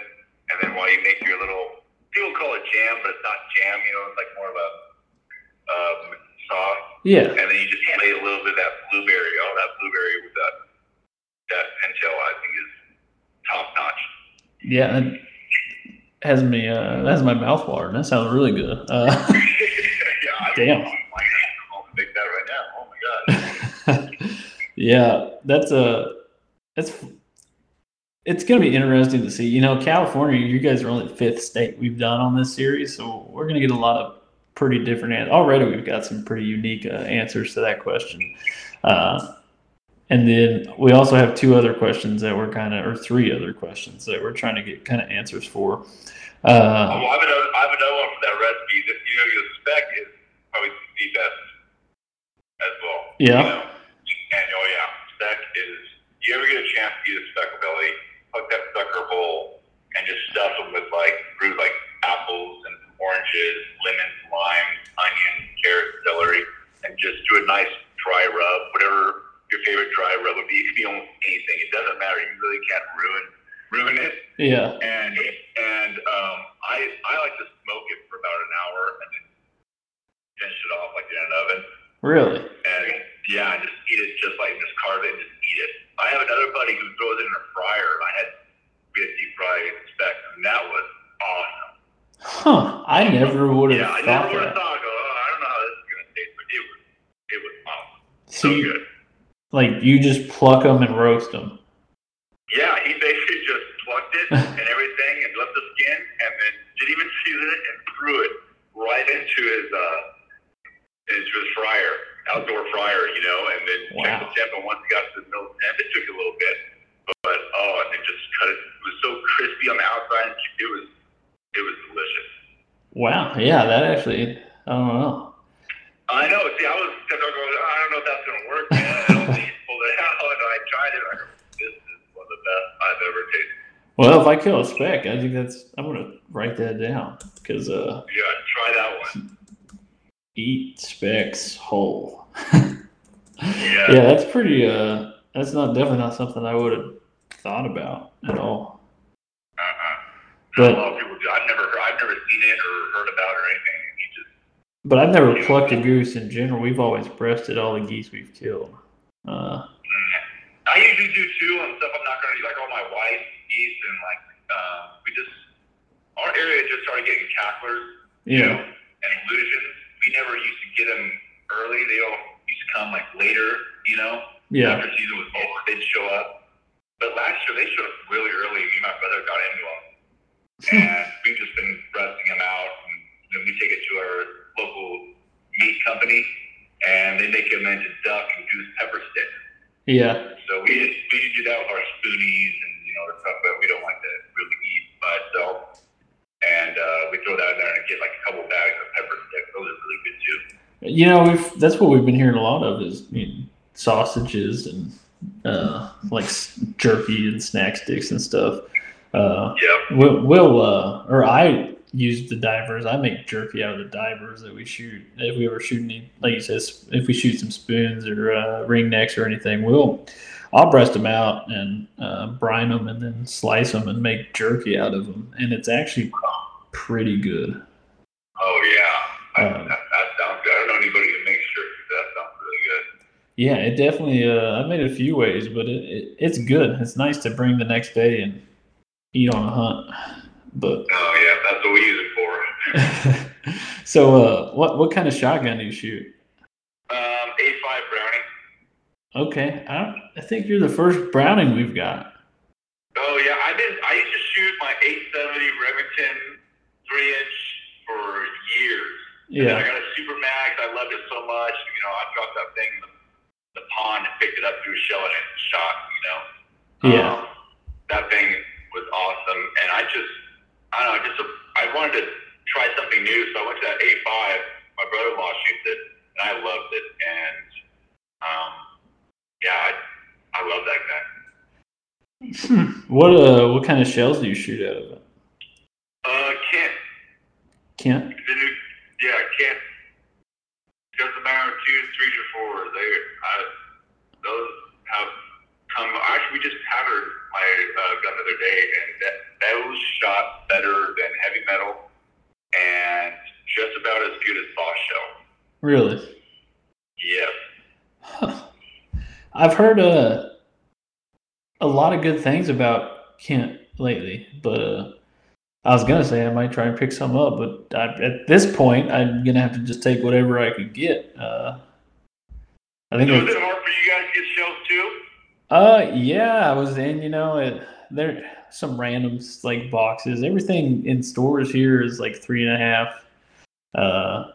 and then while you make your little people call it jam, but it's not jam. You know, it's like more of a um, sauce, Yeah. and then you just lay a little bit of that blueberry. Oh, that blueberry with that that pintail, I think is top notch. Yeah. That has me. Uh, that has my mouth watering. That sounds really good. Uh, yeah, I Damn. Like, I'm gonna make that right. Oh yeah, that's a that's it's going to be interesting to see. You know, California, you guys are only the fifth state we've done on this series, so we're going to get a lot of pretty different answers. Already, we've got some pretty unique uh, answers to that question. Uh, and then we also have two other questions that we're kind of, or three other questions that we're trying to get kind of answers for. Oh, Uh, well, I have another, I have another one for that recipe. That you know, your spec is probably the best as well. Yeah. You know? And oh yeah, spec is. You ever get a chance to eat a speckle belly? Hook that sucker whole and just stuff them with like fruit, like apples and oranges, lemons, limes, onions, carrots, celery, and just do a nice dry rub. Whatever your favorite dry rub would be. It could be almost anything. It doesn't matter. You really can't ruin ruin it yeah. and and um, I I like to smoke it for about an hour and then finish it off like in an oven Really? and yeah, and just eat it just like just carve it and just eat it. I have another buddy who throws it in a fryer. and I had we had deep fried speck and that was awesome. Huh. I never would have Yeah, I thought never would that. have thought. Oh, I don't know how this is gonna taste, but it was it was awesome. So So, good. like, you just pluck them and roast them. Yeah, he basically just plucked it and everything and left the skin and then didn't even season it and threw it right into his uh into his fryer, outdoor fryer, you know, and then checked Wow. the temp and once it got to the middle temp it took a little bit. But, but oh and then just cut it it was so crispy on the outside and it was it was delicious. Wow. Yeah, that actually, I don't know. I know, see I was going, I don't know if that's gonna work, man. I don't think pulled it out and I tried it, I go, this is one of the best I've ever tasted. Well, if I kill a speck, I think that's, I'm going to write that down because uh, Yeah, try that one. eat specks whole. Yeah. yeah, that's pretty, uh, that's not definitely not something I would have thought about at all. Uh-uh. But- a lot of people do. I've never heard, I've never seen it or heard about it or anything. You just But I've never plucked a goose in general. We've always breasted all the geese we've killed. Uh, I usually do too on stuff I'm not gonna do, like all my white geese and like um, we just our area just started getting cacklers, you know, yeah. and Aleutians. We never used to get them early. They all used to come like later, you know. Yeah. After season was over, they'd show up. But last year they showed up really early. Me and my brother got into them, and we've just been breasting them out. And then we take it to our local meat company, and they make them into duck and goose pepper sticks. Yeah. So we just, we just do that with our spoonies and you know the stuff that we don't like to really eat by itself. And uh, we throw that in there and get like a couple bags of pepper sticks. Those are really good too. You know, we've that's what we've been hearing a lot of is you know, sausages and uh, like jerky and snack sticks and stuff. Uh, Yep. we'll, we'll uh, or I use the divers. I make jerky out of the divers that we shoot. If we ever shoot any, like you said, if we shoot some spoons or uh, ring necks or anything, we'll I'll breast them out and uh, brine them and then slice them and make jerky out of them, and it's actually pretty good. Oh yeah. I, Um, that, that sounds good. I don't know anybody who makes jerky. That sounds really good. Yeah, it definitely. Uh, I've made it a few ways, but it, it it's good. It's nice to bring the next day and eat on a hunt. But Oh yeah, that's what we use it for. so, uh, what what kind of shotgun do you shoot? Um, A5 Browning. Okay, I I think you're the first Browning we've got. Oh yeah, I've been. I used to shoot my 870 Remington three inch for years. And then I got a Super Max. I loved it so much. You know, I dropped that thing in the, the pond and picked it up, threw a shell in it, shot. You know. Yeah. Um, that thing was awesome, and I just, I don't know, just I wanted to try something new, so I went to that A5. My brother-in-law shoots it, and I loved it, and um, yeah, I, I love that guy. Hmm. what uh, what kind of shells do you shoot out of it? Uh, Kent, Kent. the new, yeah, Kent. Doesn't matter twos, threes, or fours. They, I, those have come. Actually, we just patterned my uh, gun the other day, and that those shot better than heavy metal, and just about as good as soft shell. Really? Yes. Huh. I've heard uh, a lot of good things about Kent lately, but uh, I was gonna say I might try and pick some up, but I, at this point, I'm gonna have to just take whatever I could get. Uh, I think. So is it hard for you guys to get shells too? Uh, yeah, I was in. You know, it, there some random like boxes. Everything in stores here is like three and a half, uh,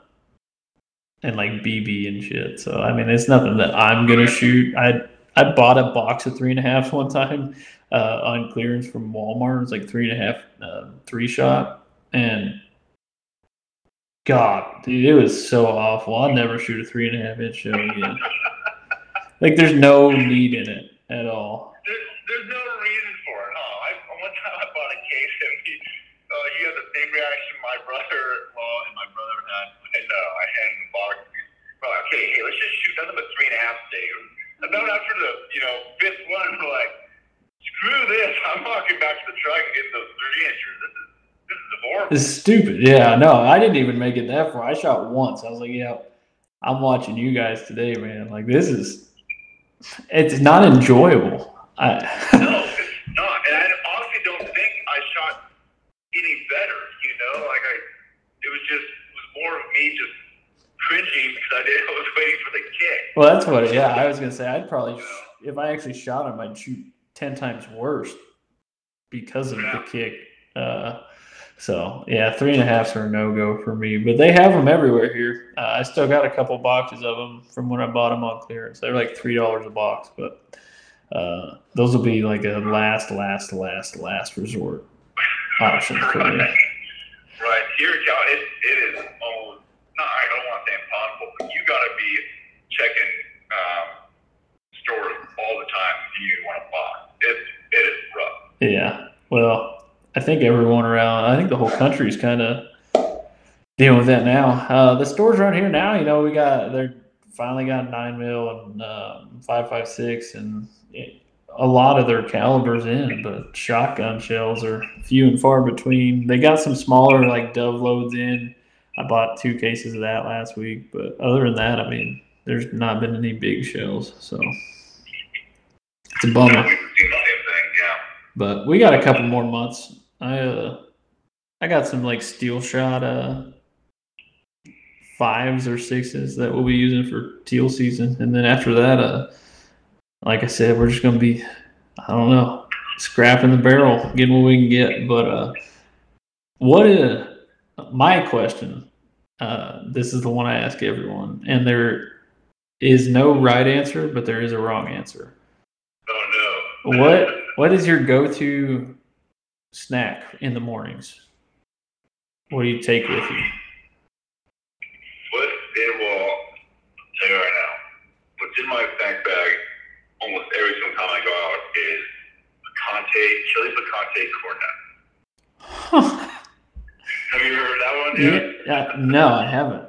and like BB and shit. So I mean, it's nothing that I'm gonna shoot. I I bought a box of three and a half one time, uh, on clearance from Walmart. It's like three and a half, uh, three shot, and God, dude, it was so awful. I'll never shoot a three and a half inch shell again. like, there's no need in it at all. There's, there's no reason for it, huh? I, one time I bought a case and he, uh, you had the same reaction my brother-in-law and my brother had when uh, I handed the box. Well, okay, hey, let's just shoot nothing but three and a half today. And then after the, you know, fifth one, we're like, screw this. I'm walking back to the truck and getting those three inches. This is, this is horrible. It's stupid. Yeah, no, I didn't even make it that far. I shot once. I was like, yeah, I'm watching you guys today, man. Like, this is, it's not enjoyable. I, No, it's not. And I honestly don't think I shot any better. You know, like I, it was just it was more of me just cringing because I did. I was waiting for the kick. well, that's what, yeah, I was going to say, I'd probably, if I actually shot him, I'd shoot 10 times worse because of the kick. Uh, so yeah, three and a halfs are a no go for me, but they have them everywhere here. Uh, I still got a couple boxes of them from when I bought them on clearance. They're like three dollars a box, but uh, those will be like a last, last, last, last resort option for me. Right here, Cal, it, it is almost not. I don't want to say impossible, but you got to be checking um, stores all the time if you want to buy. It it is rough. Yeah. Well, I think everyone around, I think the whole country's kind of dealing with that now. Uh, the stores around here now, you know, we got, they're finally got nine mil and um, five five six and a lot of their calibers in, but shotgun shells are few and far between. They got some smaller like dove loads in. I bought two cases of that last week, but other than that, I mean, there's not been any big shells, so it's a bummer. We've seen the same thing. Yeah. But we got a couple more months. I uh, I got some like steel shot uh fives or sixes that we'll be using for teal season, and then after that, uh, like I said, we're just gonna be, I don't know, scrapping the barrel, getting what we can get. But uh, what is my question? Uh, this is the one I ask everyone, and there is no right answer, but there is a wrong answer. Oh no. What what is your go-to snack in the mornings? What do you take with you? What it will I'll tell you right now. What's in my snack bag almost every single time I go out is picante, chili picante corn nut. Have you heard that one yet? yeah, uh, no, I haven't.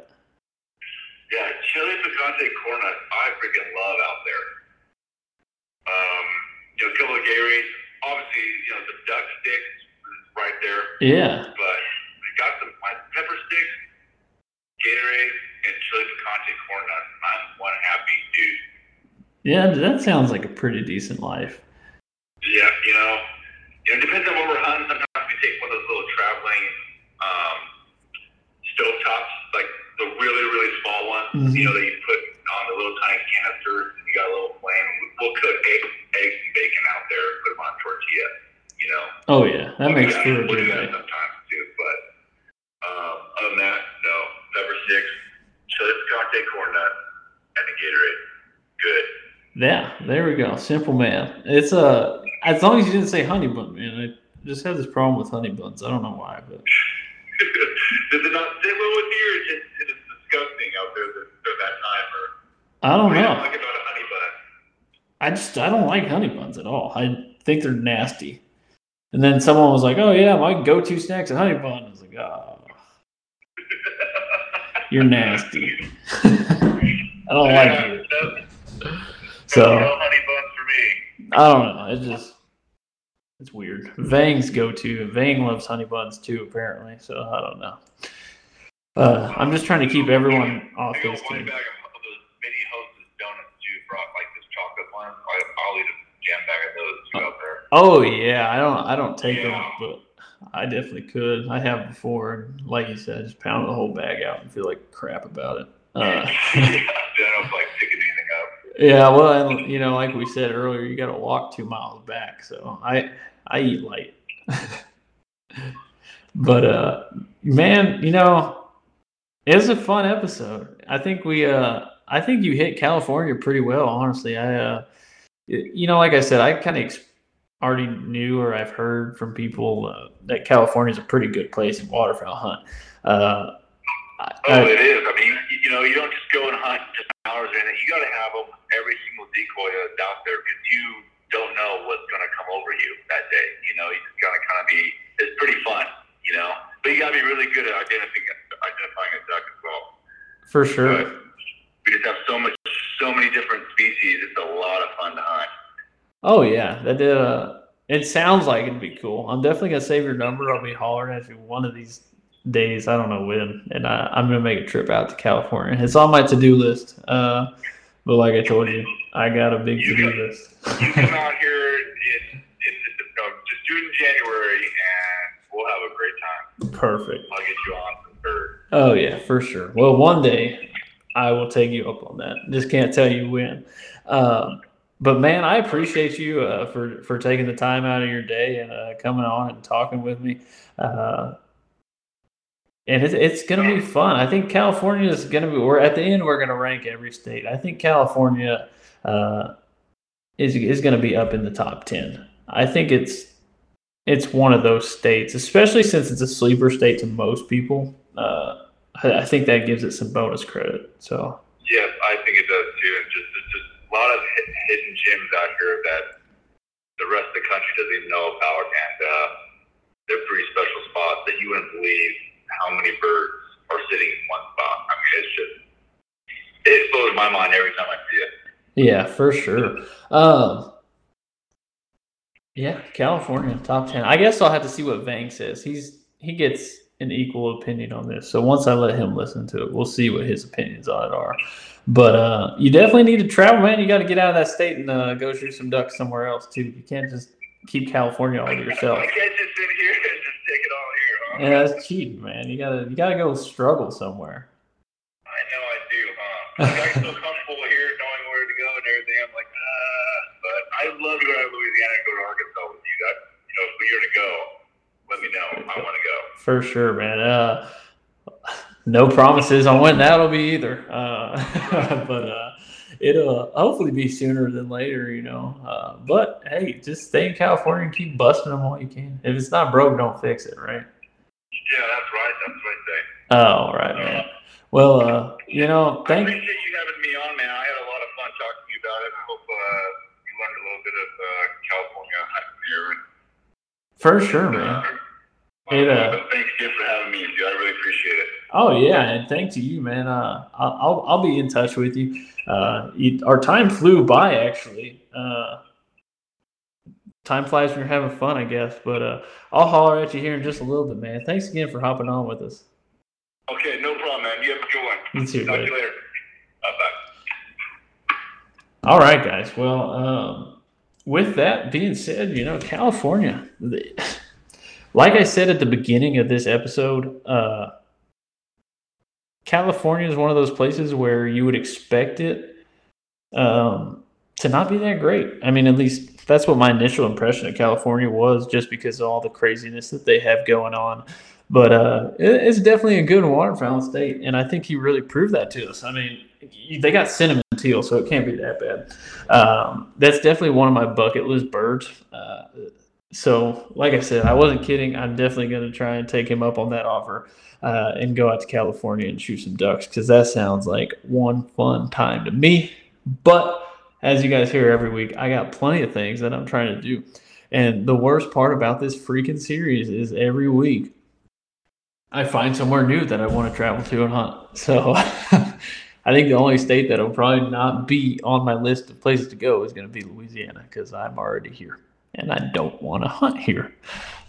Yeah, chili picante corn nut. I freaking love out there. Um, you know, a couple of Gatorades. Obviously, you know the duck sticks right there, Yeah, but we got some my pepper sticks, Gatorade, and chili picante corn nut. I'm one happy dude. yeah, that sounds like a pretty decent life. Yeah, you know, you know, it depends on what we're hunting. Sometimes we take one of those little traveling um, stove tops, like the really, really small ones, Mhm. you know, that you put on the little tiny canisters, and you got a little flame. We'll cook eggs, eggs and bacon out there, put them on a tortilla, you know. Oh yeah, that We'll makes a We'll good do that sometimes too, but um, other than that, no. Pepper sticks, chili picante corn nut, and a Gatorade. Good. Yeah, there we go. Simple man. It's uh, as long as you didn't say honey bun, man. I just have this problem with honey buns. I don't know why, but Does it not sit well with you, or is it, it is disgusting out there that, at that time? Or I don't you know. like about a honey bun? I just I don't like honey buns at all. I think they're nasty. And then someone was like, "Oh yeah, my go-to snack's a honey bun." I was like, "Oh, you're nasty." I don't like Yeah, it. no- So honey buns for me. I don't know. It's just it's weird. Vang's go-to. Vang loves honey buns too, apparently. So I don't know. Uh, I'm just trying to keep everyone off I this team. those mini hostess donuts too, for like this chocolate one. I, I'll eat a jam bag of those too out there. Oh yeah, I don't I don't take them, but I definitely could. I have before, and like you said, just pound the whole bag out and feel like crap about it. Uh, yeah, I don't like picking anything up. yeah, well, and, you know, like we said earlier, you got to walk two miles back, so I I eat light. but uh, man, you know, it was a fun episode. I think we uh, I think you hit California pretty well, honestly. I uh, you know, like I said, I kind of ex- already knew or I've heard from people uh, that California is a pretty good place to waterfowl hunt. Uh, Oh, I- it is. I mean, you, you know, you don't just go and hunt just hours in it. You got to have them every single decoy out there because you don't know what's going to come over you that day. You know, you just got to kind of be. It's pretty fun, you know. But you got to be really good at identifying identifying a duck as well. for sure. But we just have so much, so many different species. It's a lot of fun to hunt. Oh yeah, that did. Uh, it sounds like it'd be cool. I'm definitely gonna save your number. I'll be hollering at you one of these days. I don't know when, and I, I'm gonna make a trip out to California. It's on my to-do list. Uh, but like I told you, I got a big to-do list. You come out here in, in no, just do it in January, and we'll have a great time. Perfect. I'll get you on bird. Oh yeah, for sure. Well, one day I will take you up on that. Just can't tell you when. Um, but man, I appreciate you uh, for for taking the time out of your day and uh, coming on and talking with me. Uh, and it's it's gonna be fun. I think California is gonna be. We're at the end. We're gonna rank every state. I think California uh, is is gonna be up in the top ten. I think it's it's one of those states, especially since it's a sleeper state to most people. Uh, I, I think that gives it some bonus credit. So yeah, I think it does too. And just it's just a lot of hidden gems out here that the rest of the country doesn't even know about, and uh, they're pretty special spots that you wouldn't believe how many birds are sitting in one spot. I mean, it's just it blows my mind every time I see it. Yeah, for sure. Um, yeah, California top ten. I guess I'll have to see what Vang says. He's he gets an equal opinion on this. So once I let him listen to it, we'll see what his opinions on it are. But uh, you definitely need to travel, man. You got to get out of that state and uh, go shoot some ducks somewhere else too. You can't just keep California all to yourself. I can't just sit here and just take it all here, huh? Yeah, that's cheating, man. You gotta you gotta go struggle somewhere. I know I do, huh? Like, I feel comfortable here knowing where to go and everything. I'm like, uh, but I'd love to go to Louisiana and go to Arkansas with you. That, you know, if you're to go, let me know. I want to go. For sure, man. Uh, no promises on when that'll be either. Uh, but uh, it'll hopefully be sooner than later, you know. Uh, but hey, just stay in California and keep busting them while you can. If it's not broke, don't fix it, right? Yeah, that's right. That's what I say. Oh, all right, man. Well, uh, you know, I thank appreciate you having me on, man. I had a lot of fun talking to you about it. I hope uh, you learned a little bit of uh, California here. And, for sure, man. It, uh, thanks again for having me, dude. I really appreciate it. Oh yeah, and thanks to you, man. Uh, I'll I'll- be in touch with you. Uh, you, our time flew by, actually. Uh, time flies when you're having fun, I guess. But uh, I'll holler at you here in just a little bit, man. Thanks again for hopping on with us. Okay, no problem, man. You have a good one. You too, Talk to you later. Bye bye. All right, guys. Well, um, with that being said, you know, California, like I said at the beginning of this episode, uh, California is one of those places where you would expect it um, to not be that great. I mean, at least that's what my initial impression of California was, just because of all the craziness that they have going on. But uh, it, it's definitely a good waterfowl state, and I think he really proved that to us. I mean, they got cinnamon teal, so it can't be that bad. Um, that's definitely one of my bucket list birds. Uh, so, like I said, I wasn't kidding. I'm definitely going to try and take him up on that offer uh, and go out to California and shoot some ducks because that sounds like one fun time to me. But as you guys hear every week, I got plenty of things that I'm trying to do. And the worst part about this freaking series is every week I find somewhere new that I want to travel to and hunt. So I think the only state that'll probably not be on my list of places to go is going to be Louisiana because I'm already here and I don't want to hunt here.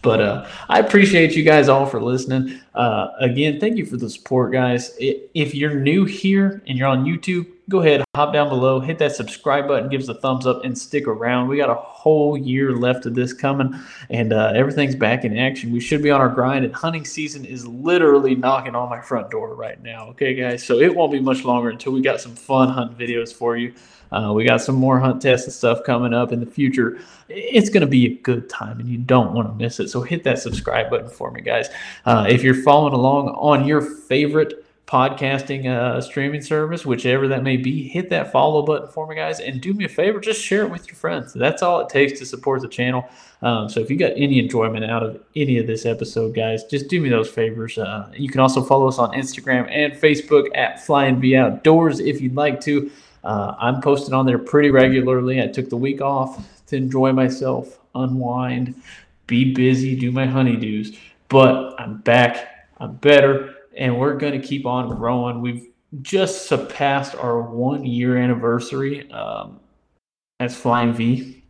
But uh, I appreciate you guys all for listening. Uh, again, thank you for the support, guys. If you're new here and you're on YouTube, go ahead, hop down below, hit that subscribe button, give us a thumbs up, and stick around. We got a whole year left of this coming, and uh, everything's back in action. We should be on our grind, and hunting season is literally knocking on my front door right now. Okay, guys, so it won't be much longer until we got some fun hunt videos for you. Uh, we got some more hunt tests and stuff coming up in the future. It's going to be a good time, and you don't want to miss it. So hit that subscribe button for me, guys. Uh, if you're following along on your favorite podcasting uh, streaming service, whichever that may be, hit that follow button for me, guys. And do me a favor, just share it with your friends. That's all it takes to support the channel. Um, so if you got any enjoyment out of any of this episode, guys, just do me those favors. Uh, you can also follow us on Instagram and Facebook at Flying V Outdoors if you'd like to. Uh, I'm posting on there pretty regularly. I took the week off to enjoy myself, unwind, be busy, do my honeydews. But I'm back. I'm better and we're going to keep on growing. We've just surpassed our one year anniversary um, as Flying V.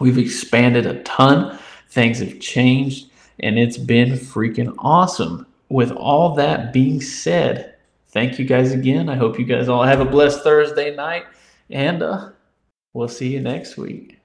We've expanded a ton, things have changed, and it's been freaking awesome. With all that being said, thank you guys again. I hope you guys all have a blessed Thursday night, and uh, we'll see you next week.